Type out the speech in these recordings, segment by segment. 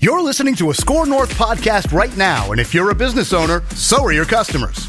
You're listening to a Score North podcast right now, and if you're a business owner, so are your customers.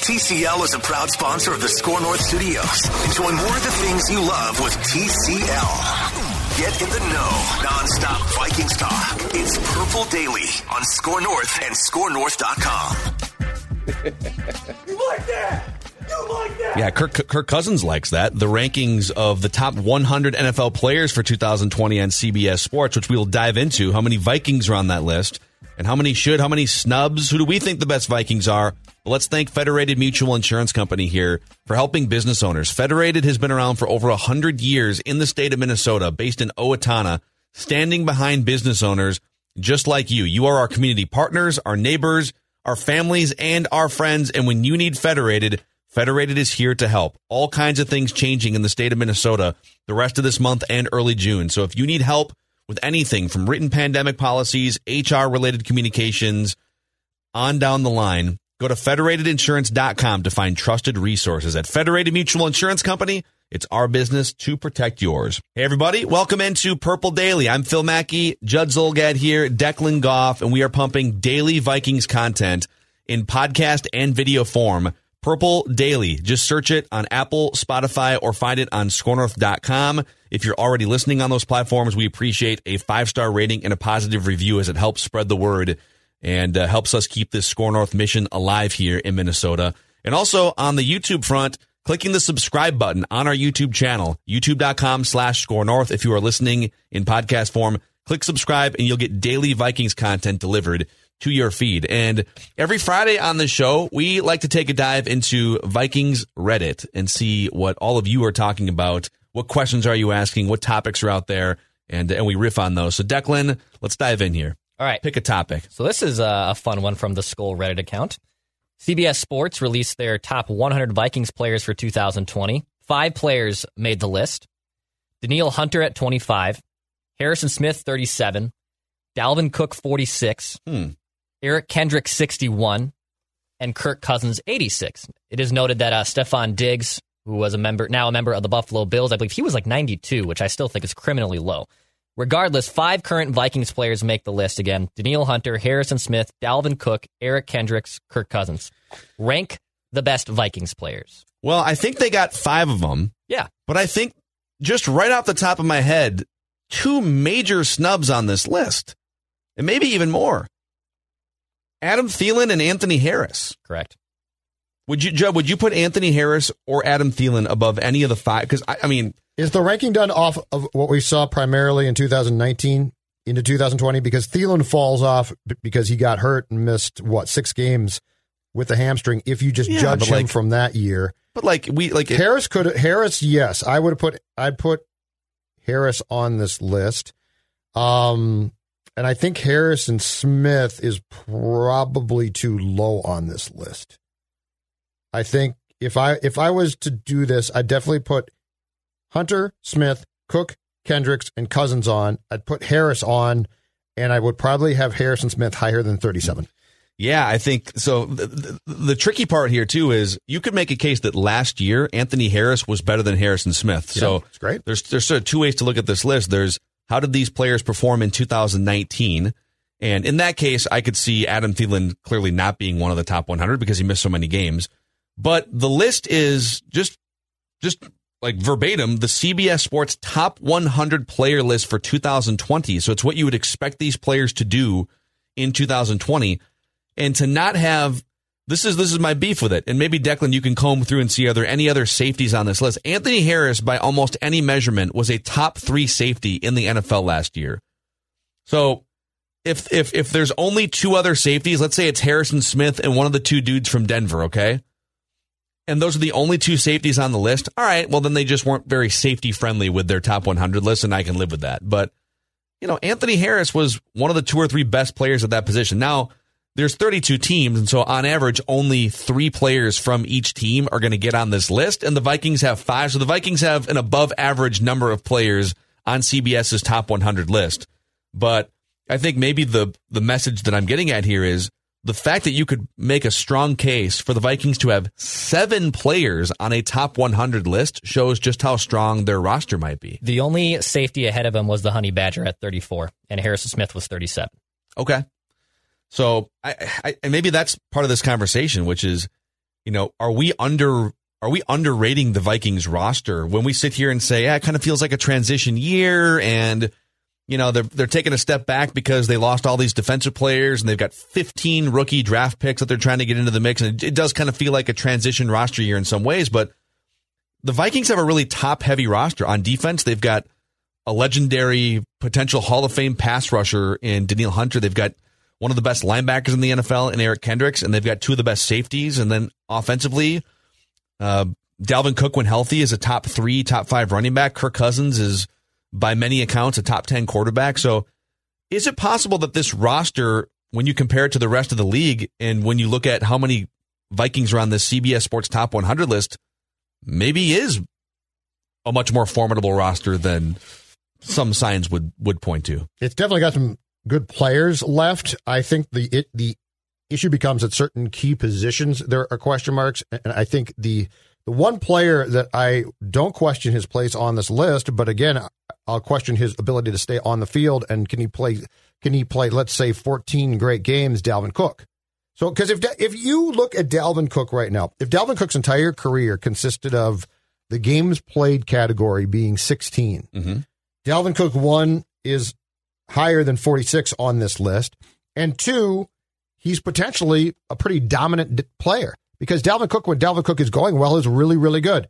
TCL is a proud sponsor of the Score North Studios. Enjoy more of the things you love with TCL. Get in the know, nonstop Vikings talk. It's Purple Daily on Score North and ScoreNorth.com. you like that? You like that? Yeah, Kirk, Kirk Cousins likes that. The rankings of the top 100 NFL players for 2020 on CBS Sports, which we'll dive into. How many Vikings are on that list? And how many should? How many snubs? Who do we think the best Vikings are? Let's thank Federated Mutual Insurance Company here for helping business owners. Federated has been around for over 100 years in the state of Minnesota, based in Owatonna, standing behind business owners just like you. You are our community partners, our neighbors, our families, and our friends. And when you need Federated, Federated is here to help. All kinds of things changing in the state of Minnesota the rest of this month and early June. So if you need help with anything from written pandemic policies, HR related communications, on down the line, Go to federatedinsurance.com to find trusted resources. At Federated Mutual Insurance Company, it's our business to protect yours. Hey, everybody. Welcome into Purple Daily. I'm Phil Mackey, Judd Zulgad here, Declan Goff, and we are pumping daily Vikings content in podcast and video form. Purple Daily. Just search it on Apple, Spotify, or find it on scorenorth.com. If you're already listening on those platforms, we appreciate a five star rating and a positive review as it helps spread the word and uh, helps us keep this Score North mission alive here in Minnesota. And also on the YouTube front, clicking the subscribe button on our YouTube channel, youtube.com slash score north. If you are listening in podcast form, click subscribe and you'll get daily Vikings content delivered to your feed. And every Friday on the show, we like to take a dive into Vikings Reddit and see what all of you are talking about. What questions are you asking? What topics are out there? And, and we riff on those. So Declan, let's dive in here. All right. Pick a topic. So this is a fun one from the Skol Reddit account. CBS Sports released their top 100 Vikings players for 2020. Five players made the list. Danielle Hunter at 25, Harrison Smith 37, Dalvin Cook 46, hmm. Eric Kendrick 61, and Kirk Cousins 86. It is noted that uh, Stefon Diggs, who was a member now a member of the Buffalo Bills, I believe he was like 92, which I still think is criminally low. Regardless, five current Vikings players make the list again Danielle Hunter, Harrison Smith, Dalvin Cook, Eric Kendricks, Kirk Cousins. Rank the best Vikings players. Well, I think they got five of them. Yeah. But I think just right off the top of my head, two major snubs on this list, and maybe even more. Adam Thielen and Anthony Harris. Correct. Would you, Joe, would you put Anthony Harris or Adam Thielen above any of the five? Because, I, I mean, is the ranking done off of what we saw primarily in 2019 into 2020? Because Thielen falls off because he got hurt and missed what six games with the hamstring. If you just yeah, judge him like, from that year, but like we like Harris could Harris, yes, I would have put I'd put Harris on this list. Um, and I think Harrison Smith is probably too low on this list. I think if I if I was to do this, I'd definitely put Hunter, Smith, Cook, Kendricks, and Cousins on. I'd put Harris on, and I would probably have Harrison Smith higher than 37. Yeah, I think so. The, the, the, tricky part here too is you could make a case that last year Anthony Harris was better than Harrison Smith. Yeah, so it's great. There's there's sort of two ways to look at this list. There's how did these players perform in 2019, and in that case, I could see Adam Thielen clearly not being one of the top 100 because he missed so many games. But the list is just just like verbatim the CBS Sports top 100 player list for 2020. So it's what you would expect these players to do in 2020. And to not have this is this is my beef with it. And maybe Declan, you can comb through and see are there any other safeties on this list. Anthony Harris, by almost any measurement, was a top three safety in the NFL last year. So if if if there's only two other safeties, let's say it's Harrison Smith and one of the two dudes from Denver, okay? And those are the only two safeties on the list. All right, well then they just weren't very safety friendly with their top 100 list, and I can live with that. But you know, Anthony Harris was one of the two or three best players at that position. Now there's 32 teams, and so on average, only three players from each team are going to get on this list, and the Vikings have five. So the Vikings have an above average number of players on CBS's top 100 list. But I think maybe the the message that I'm getting at here is the fact that you could make a strong case for the Vikings to have seven players on a top 100 list shows just how strong their roster might be. The only safety ahead of him was the Honey Badger at 34, and Harrison Smith was 37. Okay. So I, I and maybe that's part of this conversation, which is, you know, are we under are we underrating the Vikings roster when we sit here and say, yeah, it kind of feels like a transition year and you know, they're they're taking a step back because they lost all these defensive players and they've got 15 rookie draft picks that they're trying to get into the mix. And it, it does kind of feel like a transition roster year in some ways, but the Vikings have a really top heavy roster on defense. They've got a legendary potential Hall of Fame pass rusher in Danielle Hunter. They've got one of the best linebackers in the NFL in Eric Kendricks, and they've got two of the best safeties. And then offensively, uh, Dalvin Cook, when healthy, is a top three, top five running back. Kirk Cousins is by many accounts, a top 10 quarterback. So is it possible that this roster, when you compare it to the rest of the league, and when you look at how many Vikings are on the CBS Sports Top 100 list, maybe is a much more formidable roster than some signs would, would point to? It's definitely got some good players left. I think the it, the issue becomes at certain key positions there are question marks, and I think the the one player that I don't question his place on this list, but again, I'll question his ability to stay on the field and can he play? Can he play? Let's say 14 great games. Dalvin Cook. So, because if if you look at Dalvin Cook right now, if Dalvin Cook's entire career consisted of the games played category being 16, mm-hmm. Dalvin Cook one is higher than 46 on this list, and two, he's potentially a pretty dominant player because Dalvin Cook, when Dalvin Cook is going well, is really really good.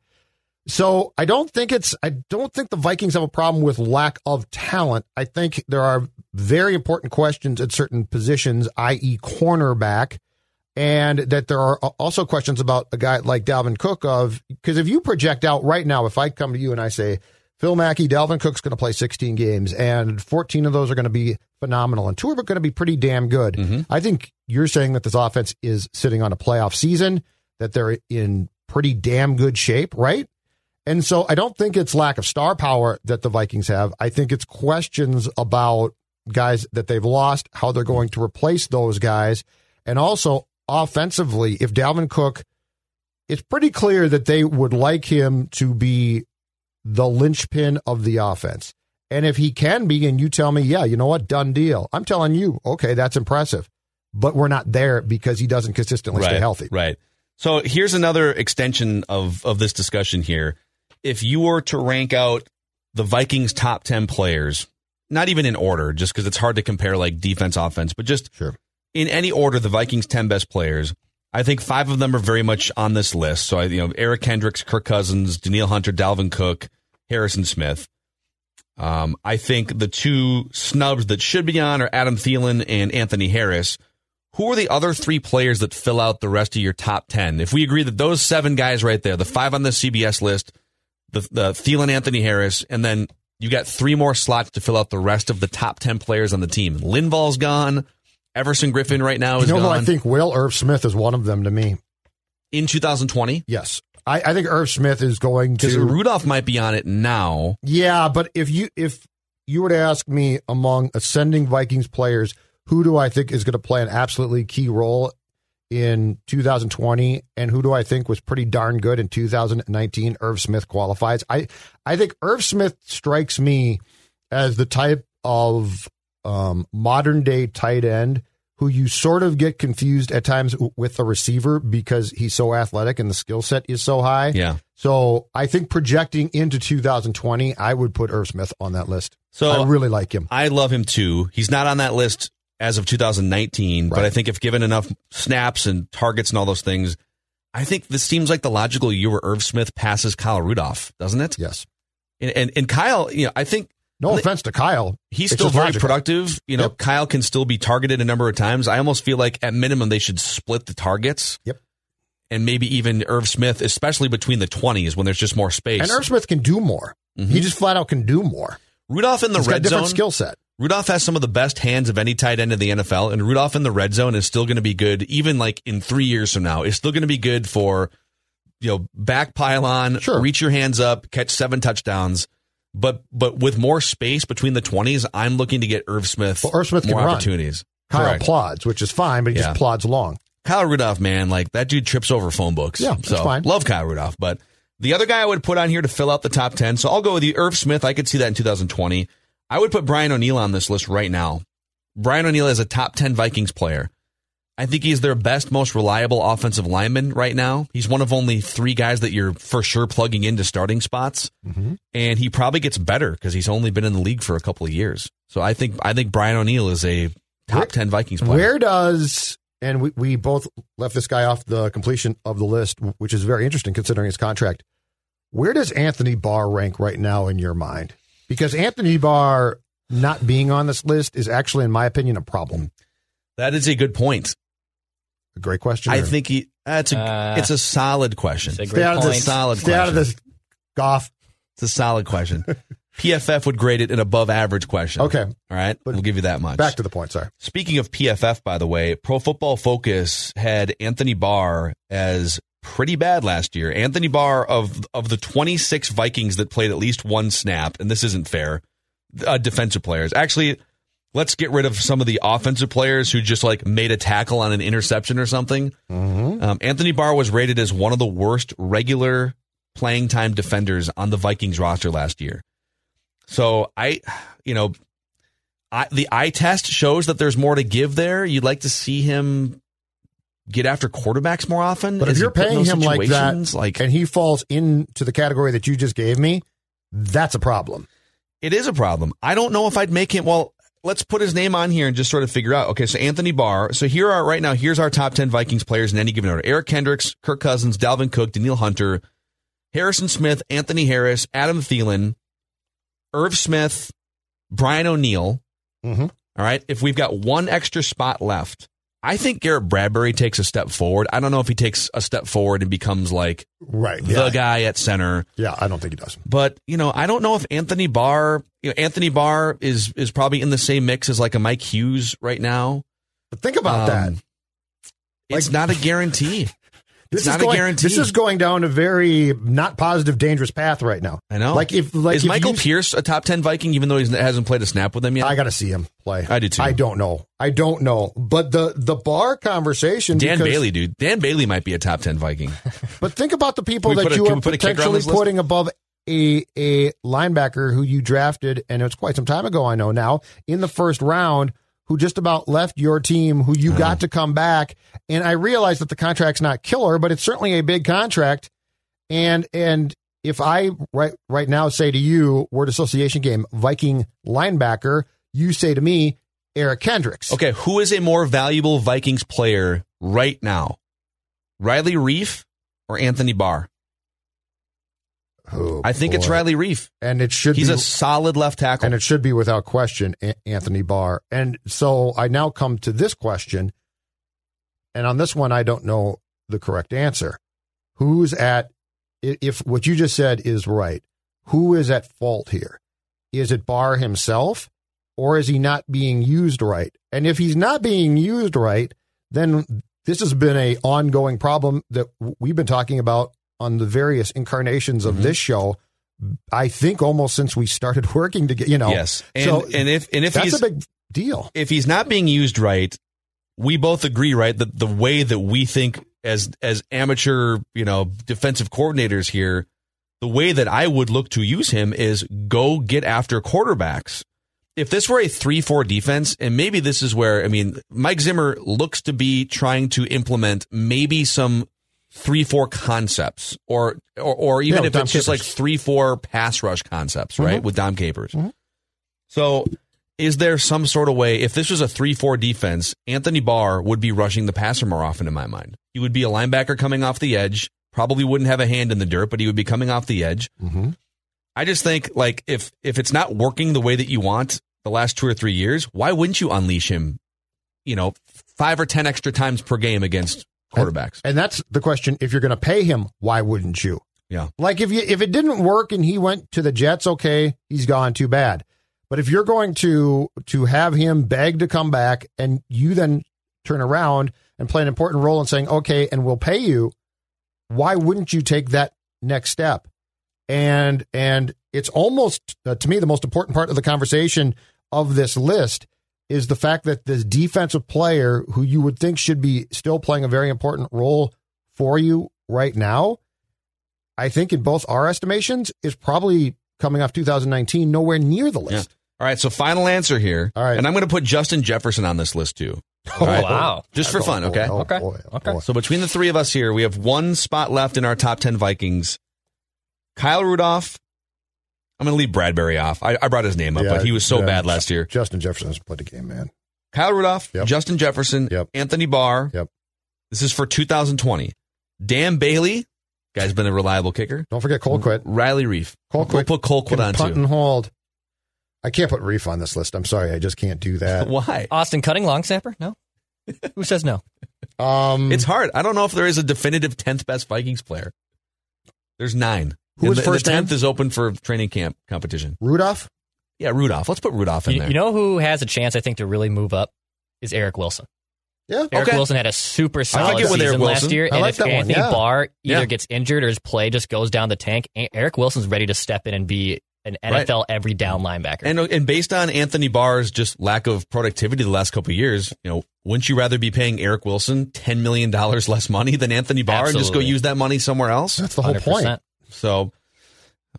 So I don't think it's I don't think the Vikings have a problem with lack of talent. I think there are very important questions at certain positions, i.e., cornerback, and that there are also questions about a guy like Dalvin Cook. Of because if you project out right now, if I come to you and I say Phil Mackey, Dalvin Cook's going to play 16 games, and 14 of those are going to be phenomenal, and two are going to be pretty damn good. Mm-hmm. I think you're saying that this offense is sitting on a playoff season, that they're in pretty damn good shape, right? And so I don't think it's lack of star power that the Vikings have. I think it's questions about guys that they've lost, how they're going to replace those guys. And also offensively, if Dalvin Cook, it's pretty clear that they would like him to be the linchpin of the offense. And if he can be, and you tell me, yeah, you know what, done deal. I'm telling you, okay, that's impressive. But we're not there because he doesn't consistently right, stay healthy. Right. So here's another extension of, of this discussion here if you were to rank out the Vikings' top 10 players, not even in order, just because it's hard to compare like defense, offense, but just sure. in any order, the Vikings' 10 best players, I think five of them are very much on this list. So, I, you know, Eric Kendricks, Kirk Cousins, Danielle Hunter, Dalvin Cook, Harrison Smith. Um, I think the two snubs that should be on are Adam Thielen and Anthony Harris. Who are the other three players that fill out the rest of your top 10? If we agree that those seven guys right there, the five on the CBS list, the, the Thielen Anthony Harris, and then you got three more slots to fill out the rest of the top 10 players on the team. Linval's gone. Everson Griffen right now is you know gone. I think Will Irv Smith is one of them to me. In 2020? Yes. I, I think Irv Smith is going to. Because Rudolph might be on it now. Yeah, but if you if you were to ask me among ascending Vikings players, who do I think is going to play an absolutely key role in 2020 and who do I think was pretty darn good in 2019 Irv Smith qualifies I I think Irv Smith strikes me as the type of um, modern day tight end who you sort of get confused at times with the receiver because he's so athletic and the skill set is so high. Yeah. So I think projecting into 2020, I would put Irv Smith on that list. So I really like him. I love him too. He's not on that list as of 2019, but I think if given enough snaps and targets and all those things, I think this seems like the logical year where Irv Smith passes Kyle Rudolph, doesn't it? Yes. And and, and Kyle, you know, I think No offense to Kyle. he's It's still very logical. productive. You know, Yep. Kyle can still be targeted a number of times. I almost feel like at minimum they should split the targets. Yep. And maybe even Irv Smith, especially between the 20s when there's just more space. And Irv Smith can do more. He mm-hmm. just flat out can do more. Rudolph in the He's got red different zone. skill set. Rudolph has some of the best hands of any tight end in the NFL, and Rudolph in the red zone is still going to be good, even like in three years from now. It's still going to be good for, you know, back pylon, Sure. reach your hands up, catch seven touchdowns. But but with more space between the twenties, I'm looking to get Irv Smith Well, Irv Smith more can run. opportunities. Kyle Correct. plods, which is fine, but he Yeah. just plods along. Kyle Rudolph, man, like that dude trips over phone books. Yeah, that's so fine. love Kyle Rudolph. But the other guy I would put on here to fill out the top ten, so I'll go with you, Irv Smith. I could see that in 2020. I would put Brian O'Neill on this list right now. Brian O'Neill is a top ten Vikings player. I think he's their best, most reliable offensive lineman right now. He's one of only three guys that you're for sure plugging into starting spots, Mm-hmm. and he probably gets better because he's only been in the league for a couple of years. So I think I think Brian O'Neill is a top Where- ten Vikings player. Where does and we, we both left this guy off the completion of the list, which is very interesting considering his contract. Where does Anthony Barr rank right now in your mind? Because Anthony Barr not being on this list is actually, in my opinion, a problem. that is a good point. A great question. I or- think he. That's a. Uh, it's a solid question. It's a It's great stay out of point. this. Solid Stay out of this golf. It's a solid question. PFF would grade it an above average question. Okay, All right. But we'll give you that much. back to the point. Sorry. Speaking of PFF, by the way, Pro Football Focus had Anthony Barr as pretty bad last year. Anthony Barr of of the 26 Vikings that played at least one snap, and this isn't fair. Uh, defensive players, actually, let's get rid of some of the offensive players who just like made a tackle on an interception or something. Um, Anthony Barr was rated as one of the worst regular playing time defenders on the Vikings roster last year. So I, you know, I, the eye test shows that there's more to give there. You'd like to see him get after quarterbacks more often. But if Is you're paying him like that, like and he falls into the category that you just gave me, that's a problem. it is a problem. I don't know if I'd make him. Well, let's put his name on here and just sort of figure out. Okay, so Anthony Barr. So here are right now. Here's our top ten Vikings players in any given order: Eric Kendricks, Kirk Cousins, Dalvin Cook, Danielle Hunter, Harrison Smith, Anthony Harris, Adam Thielen, Irv Smith, Brian O'Neill. Mm-hmm. All right. If we've got one extra spot left, I think Garrett Bradbury takes a step forward. I don't know if he takes a step forward and becomes like Right. the Yeah. guy at center. yeah, I don't think he does. But you know, I don't know if Anthony Barr, you know, Anthony Barr is is probably in the same mix as like a Mike Hughes right now. But think about that. Um, It's not a guarantee. This It's is going, a guarantee. This is going down a very not positive, dangerous path right now. I know. Like if like is if Michael you- Pierce a top ten Viking, even though he hasn't played a snap with them yet? I got to see him play. I do too. I don't know. I don't know. But the the Barr conversation. Dan because- Bailey, dude. Dan Bailey might be a top ten Viking. But think about the people that a- you are we put a kicker on potentially this list? putting above a a linebacker who you drafted, and it was quite some time ago. I know now in the first round. Who just about left your team? Who you got uh-huh. to come back? And I realize that the contract's not killer, but it's certainly a big contract. And and if I right right now say to you, word association game, Viking linebacker, you say to me, Eric Kendricks. Okay, who is a more valuable Vikings player right now? Riley Reiff or Anthony Barr? Oh, I think it's. Riley Reiff. and it should He's be a solid left tackle. and it should be without question Anthony Barr. And so I now come to this question, and on this one I don't know the correct answer. Who's at if what you just said is right? Who is at fault here? Is it Barr himself, or is he not being used right? And if he's not being used right, then this has been a ongoing problem that we've been talking about on the various incarnations Mm-hmm. of this show. I think almost since we started working to get you know. yes, and so and if and if that's he's a big deal. if he's not being used right, we both agree, right, that the way that we think as as amateur, you know, defensive coordinators here, the way that I would look to use him is go get after quarterbacks. If this were a 3-4 defense, and maybe this is where I mean, Mike Zimmer looks to be trying to implement maybe some 3-4 concepts or or, or even Yeah, if it's just like 3-4 pass rush concepts, right? Mhm. With Dom Capers. Mhm. So is there some sort of way, if this was a 3 4 defense, Anthony Barr would be rushing the passer more often in my mind? He would be a linebacker coming off the edge, probably wouldn't have a hand in the dirt, but he would be coming off the edge. Mm-hmm. I just think, like, if, if it's not working the way that you want the last two or three years, why wouldn't you unleash him, you know, five or 10 extra times per game against quarterbacks? And that's the question. If you're going to pay him, why wouldn't you? Yeah. Like if you if it didn't work and he went to the Jets, okay, he's gone. Too bad. But if you're going to to have him beg to come back and you then turn around and play an important role in saying, okay, and we'll pay you, why wouldn't you take that next step? And and it's almost uh, to me the most important part of the conversation of this list is the fact that this defensive player who you would think should be still playing a very important role for you right now, I think in both our estimations is probably coming off 2019 nowhere near the list. All right, so final answer here. All right. And I'm going to put Justin Jefferson on this list too. Oh, right. wow. Just for fun, okay? Oh, Okay. boy, oh, Okay. boy. So between the three of us here, we have one spot left in our top 10 Vikings. Kyle Rudolph. I'm going to leave Bradbury off. I, I brought his name up, Yeah, but he was so yeah. bad last year. Justin Jefferson has played a game, man. Kyle Rudolph, Yep. Justin Jefferson, Yep. Anthony Barr. Yep. This is for 2020. Dan Bailey, guy's been a reliable kicker. Don't forget Colquitt. Riley Reiff. Colquitt We'll put Colquitt can on punt too. and hold. I can't put Reiff on this list. I'm sorry, I just can't do that. Why? Austin Cutting, long snapper? No. Who says no? Um, It's hard. I don't know if there is a definitive 10th best Vikings player. There's nine. Who was the, first The 10th is open for training camp competition. Rudolph. Yeah, Rudolph. Let's put Rudolph in You, there. you know who has a chance, I think, to really move up is Eric Wilson. Yeah. Eric Okay. Wilson had a super solid get with Eric season last year, I and like if that one, Anthony yeah. Barr either Yeah. gets injured or his play just goes down the tank, Eric Wilson's ready to step in and be an Right. NFL every down linebacker. And and based on Anthony Barr's just lack of productivity the last couple of years, you know, wouldn't you rather be paying Eric Wilson ten million dollars less money than Anthony Barr and just go use that money somewhere else? That's the whole 100%. point. So,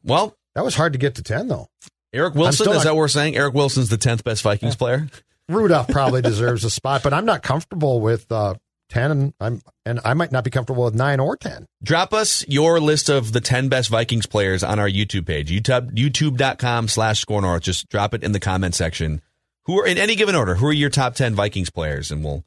well, That was hard to get to 10, though. Eric Wilson is not- that what we're saying? Eric Wilson's the tenth best Vikings player. Rudolph probably deserves a spot, but I'm not comfortable with uh, 10, and, I'm, and I might not be comfortable with 9 or 10. Drop us your list of the 10 best Vikings players on our YouTube page, YouTube, youtube.com slash score north. Just drop it in the comment section. Who are in any given order? Who are your top 10 Vikings players? And we'll,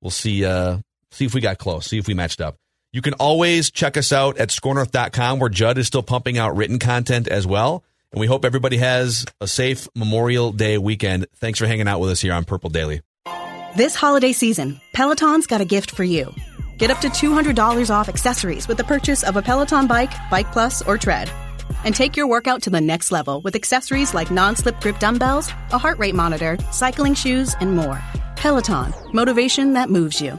we'll see, uh, see if we got close, see if we matched up. You can always check us out at scorenorth.com where Judd is still pumping out written content as well. And we hope everybody has a safe Memorial Day weekend. Thanks for hanging out with us here on Purple Daily. This holiday season, Peloton's got a gift for you. Get up to $200 off accessories with the purchase of a Peloton bike, Bike Plus, or Tread. And take your workout to the next level with accessories like non slip grip dumbbells, a heart rate monitor, cycling shoes, and more. Peloton, motivation that moves you.